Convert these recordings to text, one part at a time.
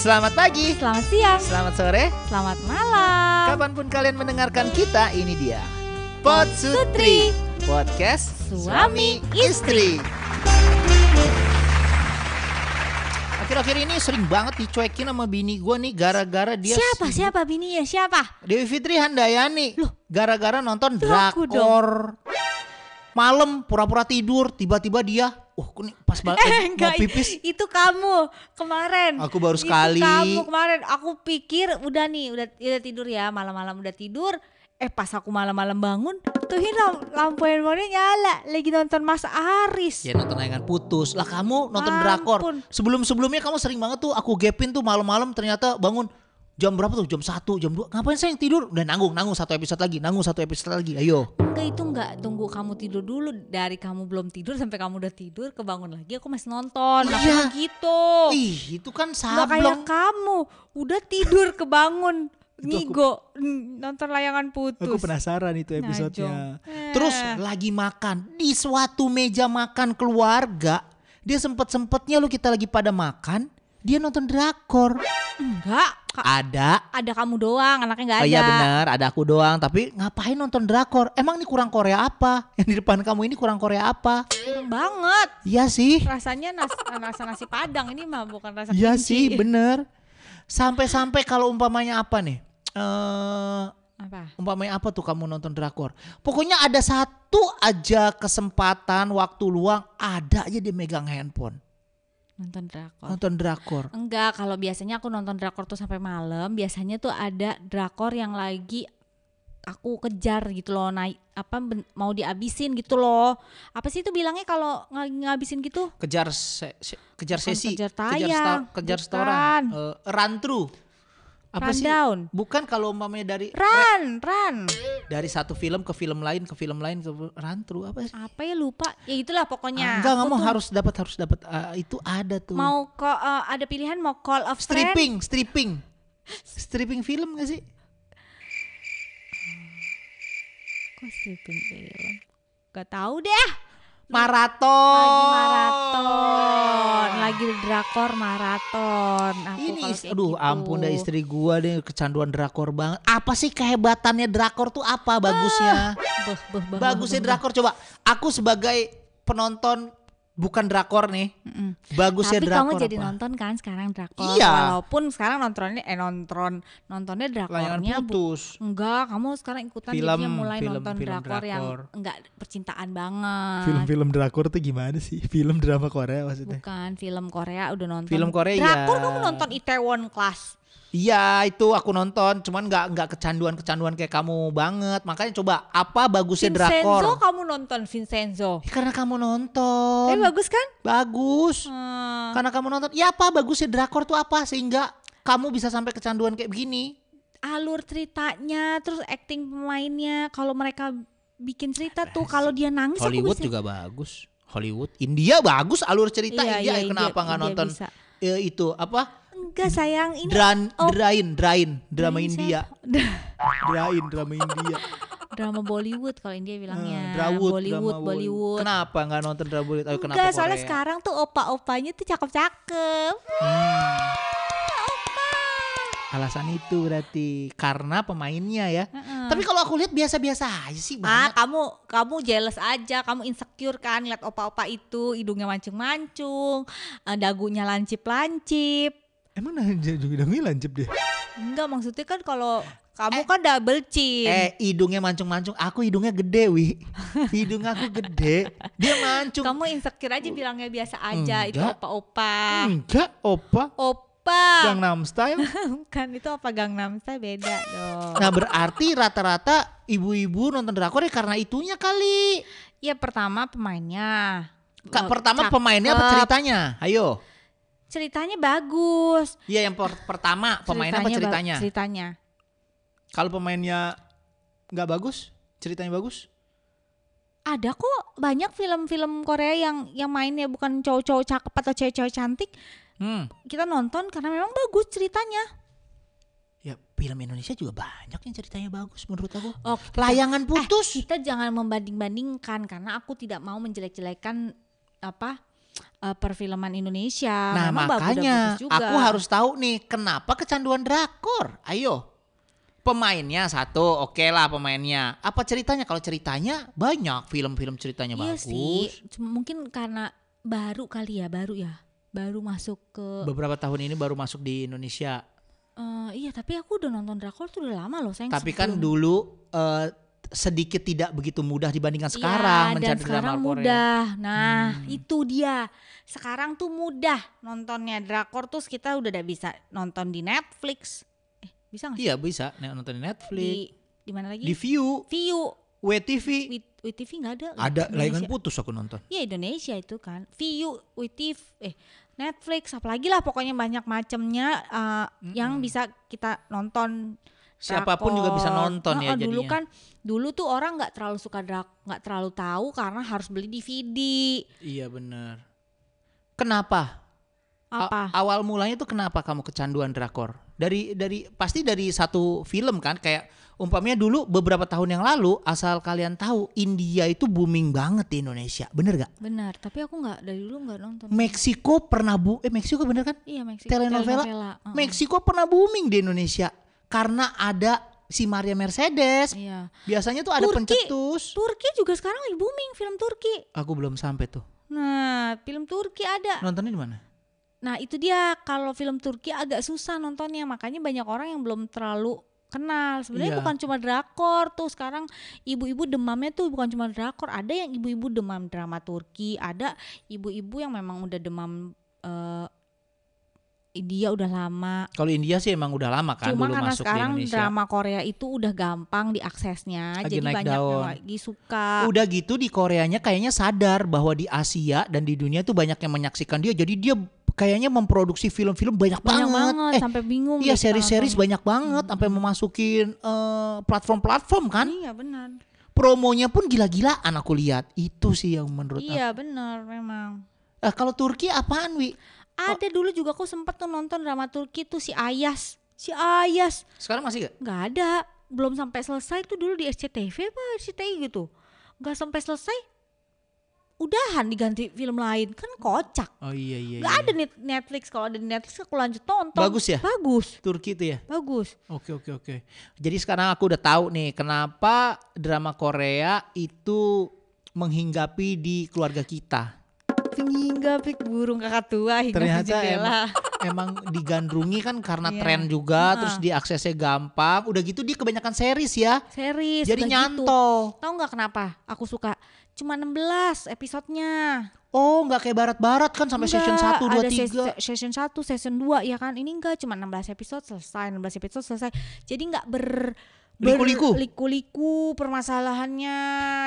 Selamat pagi, Selamat siang, selamat sore, selamat malam. kapan pun kalian mendengarkan kita, ini dia. Pot Sutri, podcast suami istri. Akhir-akhir ini sering banget dicuekin sama bini gue nih gara-gara dia siapa siapa bininya siapa? Dewi Fitri Handayani. Gara-gara nonton drakor. Malam pura-pura tidur, tiba-tiba dia, uh, ini pas banget Eh, mau enggak, pipis. itu kamu kemarin. Aku baru Itu sekali. kamu kemarin. Aku pikir udah nih, udah, udah tidur ya, malam-malam udah tidur. Eh pas aku malam-malam bangun, tuh lam, lampu handphonenya nyala, lagi nonton Mas Aris. Ya nonton tayangan putus. Lah kamu nonton Ampun. drakor. Sebelum-sebelumnya kamu sering banget tuh aku gapin tuh malam-malam ternyata bangun jam berapa tuh? Jam 1, jam 2. Ngapain saya yang tidur? Udah nanggung, nanggung satu episode lagi, nanggung satu episode lagi. Ayo. Enggak itu enggak tunggu kamu tidur dulu dari kamu belum tidur sampai kamu udah tidur kebangun lagi aku masih nonton. Aku Iya. gitu. Ih, itu kan Enggak kayak kamu udah tidur kebangun aku- ngigo nonton layangan putus. Aku penasaran itu Najong. episodenya. Eh. Terus lagi makan di suatu meja makan keluarga, dia sempet-sempetnya lu kita lagi pada makan, dia nonton drakor. Enggak, Ka- Ada. ada kamu doang, anaknya enggak Oh ada. iya benar, ada aku doang. Tapi ngapain nonton drakor? Emang ini kurang Korea apa? Yang di depan kamu ini kurang Korea apa? Kurang banget. Iya sih. Rasanya nas, rasa nasi padang ini mah bukan rasa Iya sih, bener. Sampai-sampai kalau umpamanya apa nih? Eh Apa? umpamanya apa tuh kamu nonton drakor? Pokoknya ada satu aja kesempatan waktu luang ada aja dia megang handphone Nonton drakor. nonton drakor. Enggak, kalau biasanya aku nonton drakor tuh sampai malam, biasanya tuh ada drakor yang lagi aku kejar gitu loh, naik apa ben- mau dihabisin gitu loh. Apa sih itu bilangnya kalau ng- ngabisin gitu? Kejar se- se- kejar Bukan sesi, kejar kejar tayang, sta- kejar bukan. setoran, Eh, run through. Apa sih? Rundown. Bukan kalau umpamanya dari Run, run. dari satu film ke film lain ke film lain ke run through apa sih? Apa ya lupa? Ya itulah pokoknya. enggak, enggak mau tuh harus dapat harus dapat Eh, itu ada tuh. mau kok eh, ada pilihan mau Call of Friends. stripping, stripping. Stripping film gak sih? Kok stripping film? Gak tahu deh. Maraton. Lagi maraton, lagi drakor maraton. Aku Ini is- aduh gitu. ampun dah istri gua deh kecanduan drakor banget. Apa sih kehebatannya drakor tuh apa bagusnya? Beh, beh, Bagusnya drakor coba. Aku sebagai penonton bukan drakor nih. Mm-mm. Bagusnya Tapi drakor kamu jadi apa? nonton kan sekarang drakor. Iya. Walaupun sekarang nontonnya eh nonton nontonnya Layangan drakornya bu- putus. enggak, kamu sekarang ikutan Film, jadinya mulai film, nonton film drakor, yang drakor. enggak percintaan banget. Film-film drakor tuh gimana sih? Film drama Korea maksudnya? Bukan film Korea udah nonton. Film Korea Drakor ya. kamu nonton Itaewon Class. Iya itu aku nonton, cuman nggak nggak kecanduan kecanduan kayak kamu banget. Makanya coba apa bagusnya Vincenzo drakor? kamu nonton Vincenzo. Ya, karena kamu nonton. Tapi bagus kan? Bagus. Hmm. Karena kamu nonton. Ya apa bagusnya drakor tuh apa sehingga kamu bisa sampai kecanduan kayak begini? alur ceritanya, terus acting pemainnya, kalau mereka bikin cerita tuh kalau dia nangis aku Hollywood bisa. juga bagus. Hollywood, India bagus alur cerita Iya, India. iya, Kenapa nggak nonton bisa. eh, itu apa? Enggak sayang, ini Dran, oh. Drain, Drain, drama Drain India. Drain drama India. drama Bollywood kalau India bilangnya. Eh, Drawud, Bollywood, drama Bollywood. Kenapa nggak nonton drama Bollywood? Ayo, kenapa Enggak, soalnya Korea? sekarang tuh opa-opanya tuh cakep-cakep. Hmm, alasan itu berarti karena pemainnya ya. Heeh. Tapi kalau aku lihat biasa-biasa aja sih Ah, banyak. kamu kamu jealous aja, kamu insecure kan lihat opa-opa itu, hidungnya mancung-mancung, eh, dagunya lancip-lancip. Emang nah juga udah lancip dia. Enggak, maksudnya kan kalau kamu kan double chin. Eh hidungnya mancung-mancung, aku hidungnya gede wi. Hidung aku gede, dia mancung. Kamu insecure aja bilangnya biasa aja itu Enggak. opa-opa. Enggak, opa. Opa. Gangnam Style. Kan itu opa Gangnam Style beda dong. Nah berarti rata-rata ibu-ibu nonton drakor ya karena itunya kali. Ya pertama pemainnya. Kak, pertama cakep. pemainnya apa ceritanya? Ayo. Ceritanya bagus. Iya yang per- pertama pemainnya apa ceritanya? Ceritanya. Kalau pemainnya nggak bagus, ceritanya bagus. Ada kok banyak film-film Korea yang yang mainnya bukan cowok-cowok cakep atau cewek-cewek cantik. Hmm. Kita nonton karena memang bagus ceritanya. Ya film Indonesia juga banyak yang ceritanya bagus menurut aku. Oh, Layangan Eh, putus. kita jangan membanding-bandingkan karena aku tidak mau menjelek-jelekan apa eh, perfilman Indonesia. Nah Memang makanya bagus-bagus juga. aku harus tahu nih kenapa kecanduan drakor. Ayo. Pemainnya satu, oke lah pemainnya. Apa ceritanya? Kalau ceritanya banyak film-film ceritanya Iya bagus. sih, cuma mungkin karena baru kali ya, baru ya, baru masuk ke. Beberapa tahun ini baru masuk di Indonesia. Eh, iya, tapi aku udah nonton drakor tuh udah lama loh, sayang. Tapi kan sebelum- dulu eh, sedikit tidak begitu mudah dibandingkan Iya, sekarang dan mencari sekarang drama Korea. mudah. Nah, Hmm. itu dia. Sekarang tuh mudah nontonnya drakor tuh kita udah udah bisa nonton di Netflix. Eh, bisa sih? Iya bisa nonton di Netflix, Di di mana lagi? di View, View. WTV. With, with TV nggak ada? Ada, kan Indonesia. putus aku nonton. Ya Indonesia itu kan. View, with TV, eh Netflix, apalagi lah pokoknya banyak macamnya uh, yang bisa kita nonton. Siapa pun juga bisa nonton ya Heeh, Dulu jadinya. kan, dulu tuh orang nggak terlalu suka drak, nggak terlalu tahu karena harus beli DVD. Iya benar. Kenapa? A- Apa? awal mulanya tuh kenapa kamu kecanduan drakor? Dari dari pasti dari satu film kan kayak umpamanya dulu beberapa tahun yang lalu asal kalian tahu India itu booming banget di Indonesia. Bener gak? Benar, tapi aku nggak dari dulu nggak nonton. Meksiko pernah bu eh Meksiko bener kan? iya Meksiko. telenovela. Heeh. Meksiko pernah booming di Indonesia karena ada si Maria Mercedes. Iya. Biasanya tuh ada Turki. pencetus. Turki juga sekarang lagi booming film Turki. Aku belum sampai tuh. Nah, film Turki ada. Nontonnya di mana? Nah itu dia kalau film Turki agak susah nontonnya makanya banyak orang yang belum terlalu kenal sebenarnya Iya. bukan cuma drakor tuh sekarang ibu-ibu demamnya tuh bukan cuma drakor ada yang ibu-ibu demam drama Turki ada ibu-ibu yang memang udah demam eh, India udah lama Kalau India sih emang udah lama kan cuma dulu karena masuk sekarang di Indonesia. drama Korea itu udah gampang diaksesnya Lagi jadi naik banyak yang daun. lagi suka Udah gitu di Koreanya kayaknya sadar bahwa di Asia dan di dunia tuh banyak yang menyaksikan dia. Jadi dia kayaknya memproduksi film-film banyak, banyak banget, banget. Eh, sampai bingung iya nontonnya. banyak banget sampai memasukin eh, platform-platform kan. iya benar Promonya pun gila-gilaan aku lihat. Itu sih yang menurut aku. iya benar memang Eh, kalau Turki apaan Wi? Ada dulu juga aku sempet tuh nonton drama Turki tuh si Ayas. Si Ayas Sekarang masih gak? nggak ada, belum sampai selesai tuh dulu di SCTV apa SCTI gitu. Nggak sampai selesai. Udahan diganti film lain kan kocak. Oh iya iya. Nggak iya. ada net Netflix kalau ada di Netflix aku lanjut nonton. Bagus ya? Bagus, Turki itu ya. bagus. Oke oke oke. Jadi sekarang aku udah tahu nih kenapa drama Korea itu menghinggapi di keluarga kita. Hingga pik burung kakak tua hingga Ternyata jendela. Emang digandrungi kan karena Iya. tren juga, Heeh. terus diaksesnya gampang. Udah gitu dia kebanyakan series ya. Series. Jadi gitu. nyantol. Tahu nggak kenapa? Aku suka. Cuma 16 episodenya. Oh nggak kayak barat-barat kan sampai season Enggak, 1, 2, ada 3. ses- Season 1, season 2 ya kan. Ini enggak cuma 16 episode selesai, 16 episode selesai. Jadi enggak ber Liku-liku? liku permasalahannya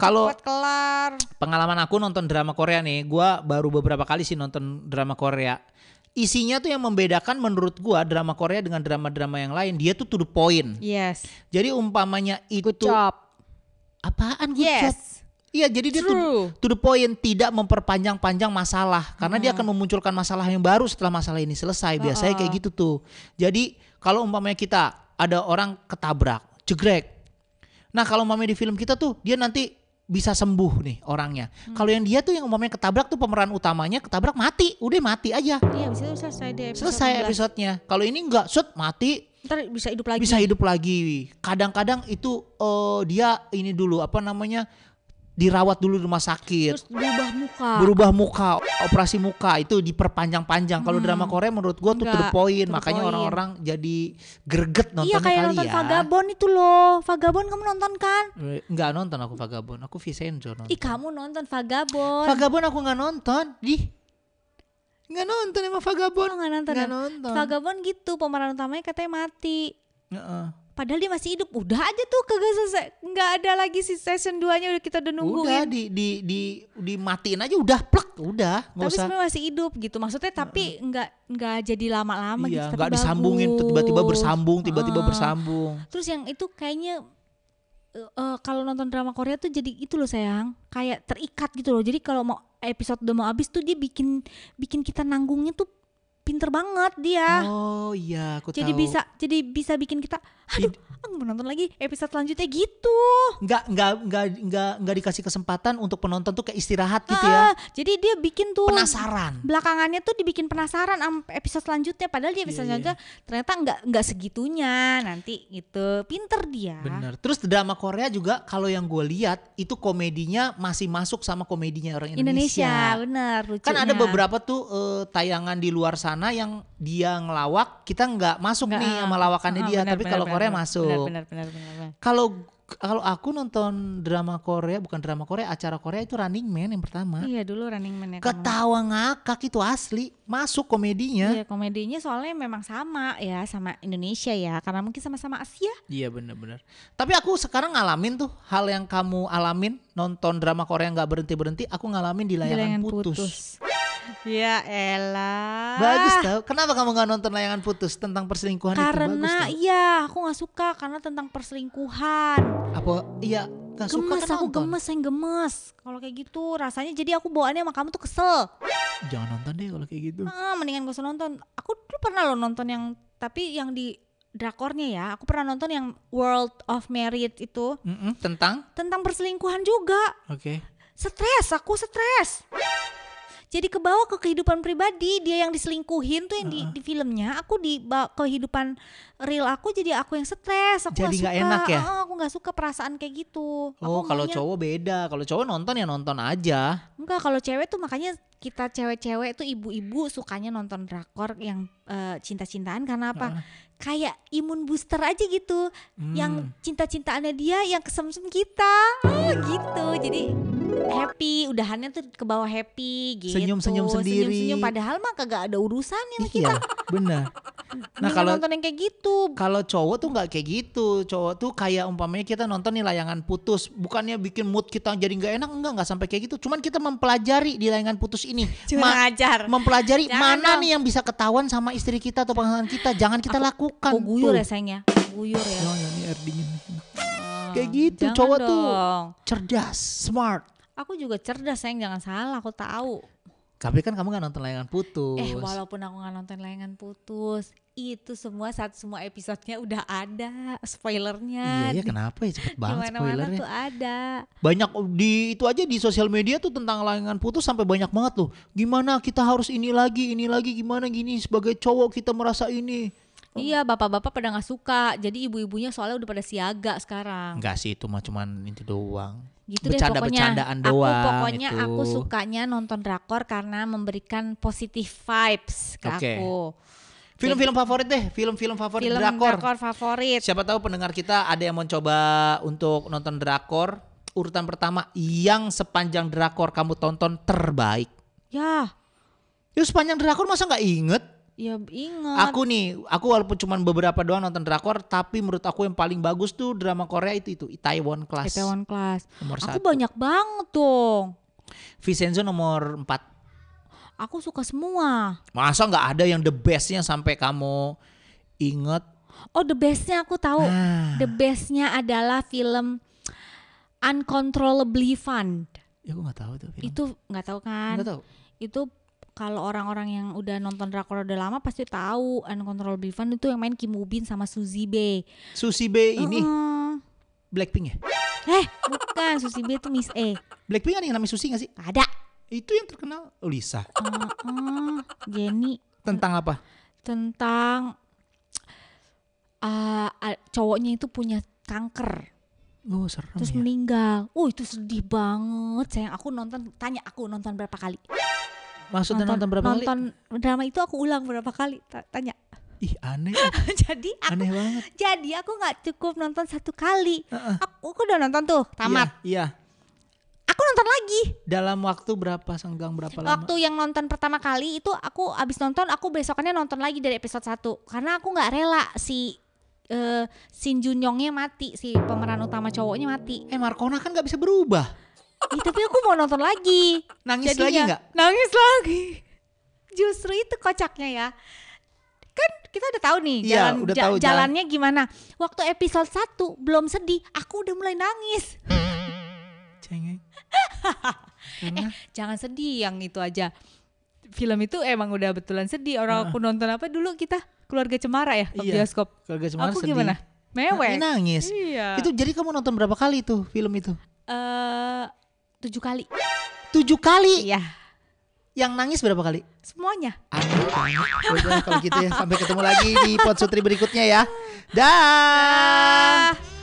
Kalau- cepat kelar. Pengalaman aku nonton drama Korea nih, gua baru beberapa kali sih nonton drama Korea. Isinya tuh yang membedakan menurut gua drama Korea dengan drama-drama yang lain, dia tuh to the point. Yes. Jadi umpamanya itu Good job. apaan good job? Yes. Iya, jadi dia True. to the point, tidak memperpanjang-panjang masalah karena dia akan memunculkan masalah yang baru setelah masalah ini selesai. Biasanya kayak gitu tuh. Jadi kalau umpamanya kita ada orang ketabrak, jegrek. Nah, kalau umpamanya di film kita tuh dia nanti bisa sembuh nih orangnya. Kalau yang dia tuh yang umpamanya ketabrak tuh pemeran utamanya ketabrak mati, udah mati aja. Iya, bisa itu selesai deh episode Selesai 16. episodenya. Kalau ini enggak, set mati, Ntar bisa hidup lagi. bisa hidup lagi. Kadang-kadang itu eh, dia ini dulu apa namanya dirawat dulu di rumah sakit, Terus berubah muka. berubah muka, operasi muka itu diperpanjang-panjang. Kalau drama Korea menurut gua tuh to the Enggak, point, to the makanya orang-orang jadi greget nontonnya Iya kayak kali nonton ya. Vagabond itu loh. Vagabond kamu nonton kan? Eh, Nggak nonton aku Vagabond, aku Vincenzo nonton. Ih kamu nonton Vagabond. Vagabond aku nggak nonton, di nggak nonton emang Vagabond. Oh, nggak nonton Nggak ya? nonton. Vagabond gitu pemeran utamanya katanya mati. Heeh. Padahal dia masih hidup. Udah aja tuh kagak selesai. Nggak ada lagi si season 2-nya udah kita udah nungguin. Udah di di di dimatiin aja udah plek, udah tapi sebenarnya masih hidup gitu. Maksudnya tapi nggak nggak jadi lama-lama gitu. Iya, tapi nggak disambungin tiba-tiba bersambung, tiba-tiba Heeh. bersambung. Terus yang itu kayaknya eh, kalau nonton drama Korea tuh jadi itu loh sayang, kayak terikat gitu loh. Jadi kalau mau episode udah mau habis tuh dia bikin bikin kita nanggungnya tuh pinter banget dia. Oh iya, aku jadi tahu. bisa jadi bisa bikin kita aduh aku mau nonton lagi episode selanjutnya gitu. nggak nggak nggak nggak nggak dikasih kesempatan untuk penonton tuh kayak istirahat gitu ya. Ah, jadi dia bikin tuh Penasaran. belakangannya tuh dibikin penasaran episode selanjutnya padahal di Iya, episode iya. selanjutnya ternyata nggak nggak segitunya nanti gitu pinter dia Bener. Terus drama Korea juga kalau yang gue lihat itu komedinya masih masuk sama komedinya orang Indonesia, Indonesia. bener lucunya Kan ada beberapa tuh eh, tayangan di luar sana yang dia ngelawak, kita nggak masuk Nggak, nih ah, sama lawakannya ah, dia, benar, tapi kalau Korea benar. masuk. Kalau kalau aku nonton drama Korea, bukan drama Korea, acara Korea itu Running Man yang pertama. iya dulu Running Man ya kamu. Ketawa ngakak itu asli, masuk komedinya. Iya komedinya soalnya memang sama ya sama Indonesia ya karena mungkin sama-sama Asia. Iya bener-bener. Tapi aku sekarang ngalamin tuh hal yang kamu alamin nonton drama Korea nggak berhenti berhenti. Aku ngalamin di layangan, Layangan putus. Ya elah. Bagus tau. Kenapa kamu nggak nonton layangan putus tentang perselingkuhan itu? Bagus Karena iya aku nggak suka karena tentang perselingkuhan. Apa? Iya suka Gemes kan aku nonton? gemes yang gemes. Kalau kayak gitu rasanya jadi aku bawaannya sama kamu tuh kesel. Jangan nonton deh kalau kayak gitu. Ah, mendingan gak usah nonton. Aku dulu pernah loh nonton yang tapi yang di drakornya ya. Aku pernah nonton yang World of Merit itu Mm-mm, tentang? tentang perselingkuhan juga. Oke. Stres, aku stres. Jadi ke bawah ke kehidupan pribadi dia yang diselingkuhin tuh yang di, di filmnya aku di kehidupan real aku jadi aku yang stres aku Jadi nggak nggak suka enak ya? Ah, aku nggak suka perasaan kayak gitu Oh kalau cowok beda. Kalau cowok nonton ya nonton aja. enggak kalau cewek tuh makanya kita cewek-cewek tuh ibu-ibu sukanya nonton drakor yang eh, cinta-cintaan karena apa kayak imun booster aja gitu yang Hmm. cinta-cintaannya dia yang kesemsem kita ah, gitu jadi happy udahannya tuh ke bawah happy gitu Senyum-senyum sendiri. senyum-senyum padahal mah kagak ada urusannya sama kita Iya, benar. Nah kalau nonton yang kayak gitu kalau cowok tuh nggak kayak gitu. Cowok tuh kayak umpamanya kita nonton nih layangan putus, bukannya bikin mood kita jadi nggak enak, enggak nggak sampai kayak gitu. Cuman kita mempelajari di layangan putus ini. cuma Ma- ngajar mempelajari Jangan mana dong. nih yang bisa ketahuan sama istri kita atau pasangan kita. Jangan kita lakukan. aku guyur tuh. ya ya guyur ya Oh, ya, ini dingin nih. Ah, Kayak gitu, jangan cowok tuh. dong. Cerdas, smart. Aku juga cerdas sayang jangan salah aku tahu Tapi kan kamu nggak nonton layangan putus. Eh walaupun aku nggak nonton layangan putus, itu semua saat semua episodenya udah ada spoilernya. Iya, iya kenapa ya cepet banget mana-mana spoilernya. tuh ada. banyak di itu aja di sosial media tuh tentang layangan putus sampai banyak banget loh. Gimana kita harus ini lagi, ini lagi gimana gini sebagai cowok kita merasa ini. Iya bapak-bapak pada nggak suka, jadi ibu-ibunya soalnya udah pada siaga sekarang. Enggak sih itu mah cuman itu doang. Gitu deh pokoknya. Aku doang pokoknya itu. aku sukanya nonton drakor karena memberikan positive vibes ke Oke. aku. Film-film favorit deh, film-film favorit Film drakor. drakor favorit. Siapa tahu pendengar kita ada yang mau coba untuk nonton drakor. Urutan pertama yang sepanjang drakor kamu tonton terbaik. Ya, Ya sepanjang drakor masa nggak inget? Ya ingat. Aku nih, aku walaupun cuma beberapa doang nonton drakor, tapi menurut aku yang paling bagus tuh drama Korea itu itu Itaewon Class. Itaewon Class. Nomor Aku satu. banyak banget dong. Vincenzo nomor 4. Aku suka semua. Masa nggak ada yang the bestnya sampai kamu inget? Oh the bestnya aku tahu. Ah. The bestnya adalah film Uncontrollably Fun. Ya aku nggak tahu tuh film. Itu nggak tahu kan? Nggak tahu. Itu kalau orang-orang yang udah nonton drakor udah lama pasti tahu Uncontrollably Fun itu yang main Kim Woo Bin sama Suzy B. Susi B ini Heeh. Blackpink ya? Eh bukan Suzy B itu Miss A. Blackpink ada yang namanya Susi gak sih? Ada. Itu yang terkenal oh, Lisa. Heeh. Jenny Tentang apa? tentang ah, cowoknya itu punya kanker. Oh serem terus ya. meninggal. Oh itu sedih banget sayang. Aku nonton, tanya aku nonton berapa kali? Maksudnya nonton, berapa kali? nonton drama itu aku ulang berapa kali? Ta- Tanya. Ih aneh, jadi aku, aneh banget. jadi aku nggak cukup nonton satu kali. Heeh. Aku, aku udah nonton tuh, tamat. Iya, iya. Aku nonton lagi. Dalam waktu berapa senggang berapa lama? Waktu yang nonton pertama kali itu aku abis nonton, aku besokannya nonton lagi dari episode 1 karena aku nggak rela si eh Shin Jun Yongnya mati, si pemeran utama cowoknya mati. Eh Markona kan nggak bisa berubah. Ih, tapi aku mau nonton lagi. Nangis Jadinya, lagi nggak? Nangis lagi. Justru itu kocaknya ya. Kan kita udah tahu nih Iya, jalan udah tahu jalan. jalannya gimana. Waktu episode 1 belum sedih, aku udah mulai nangis. Cengeng. Eh, jangan sedih yang itu aja. film itu emang udah betulan sedih. Orang aku nonton apa dulu kita keluarga Cemara ya Iya. bioskop. Keluarga Cemara aku sedih. gimana? Mewek. Nah, nangis. Iya. Itu jadi kamu nonton berapa kali tuh film itu? eh tujuh kali. Tujuh kali. Iya. Yang nangis berapa kali? Semuanya. Udah kalau gitu ya sampai ketemu lagi di Pot Sutri berikutnya ya. Dah. Ah.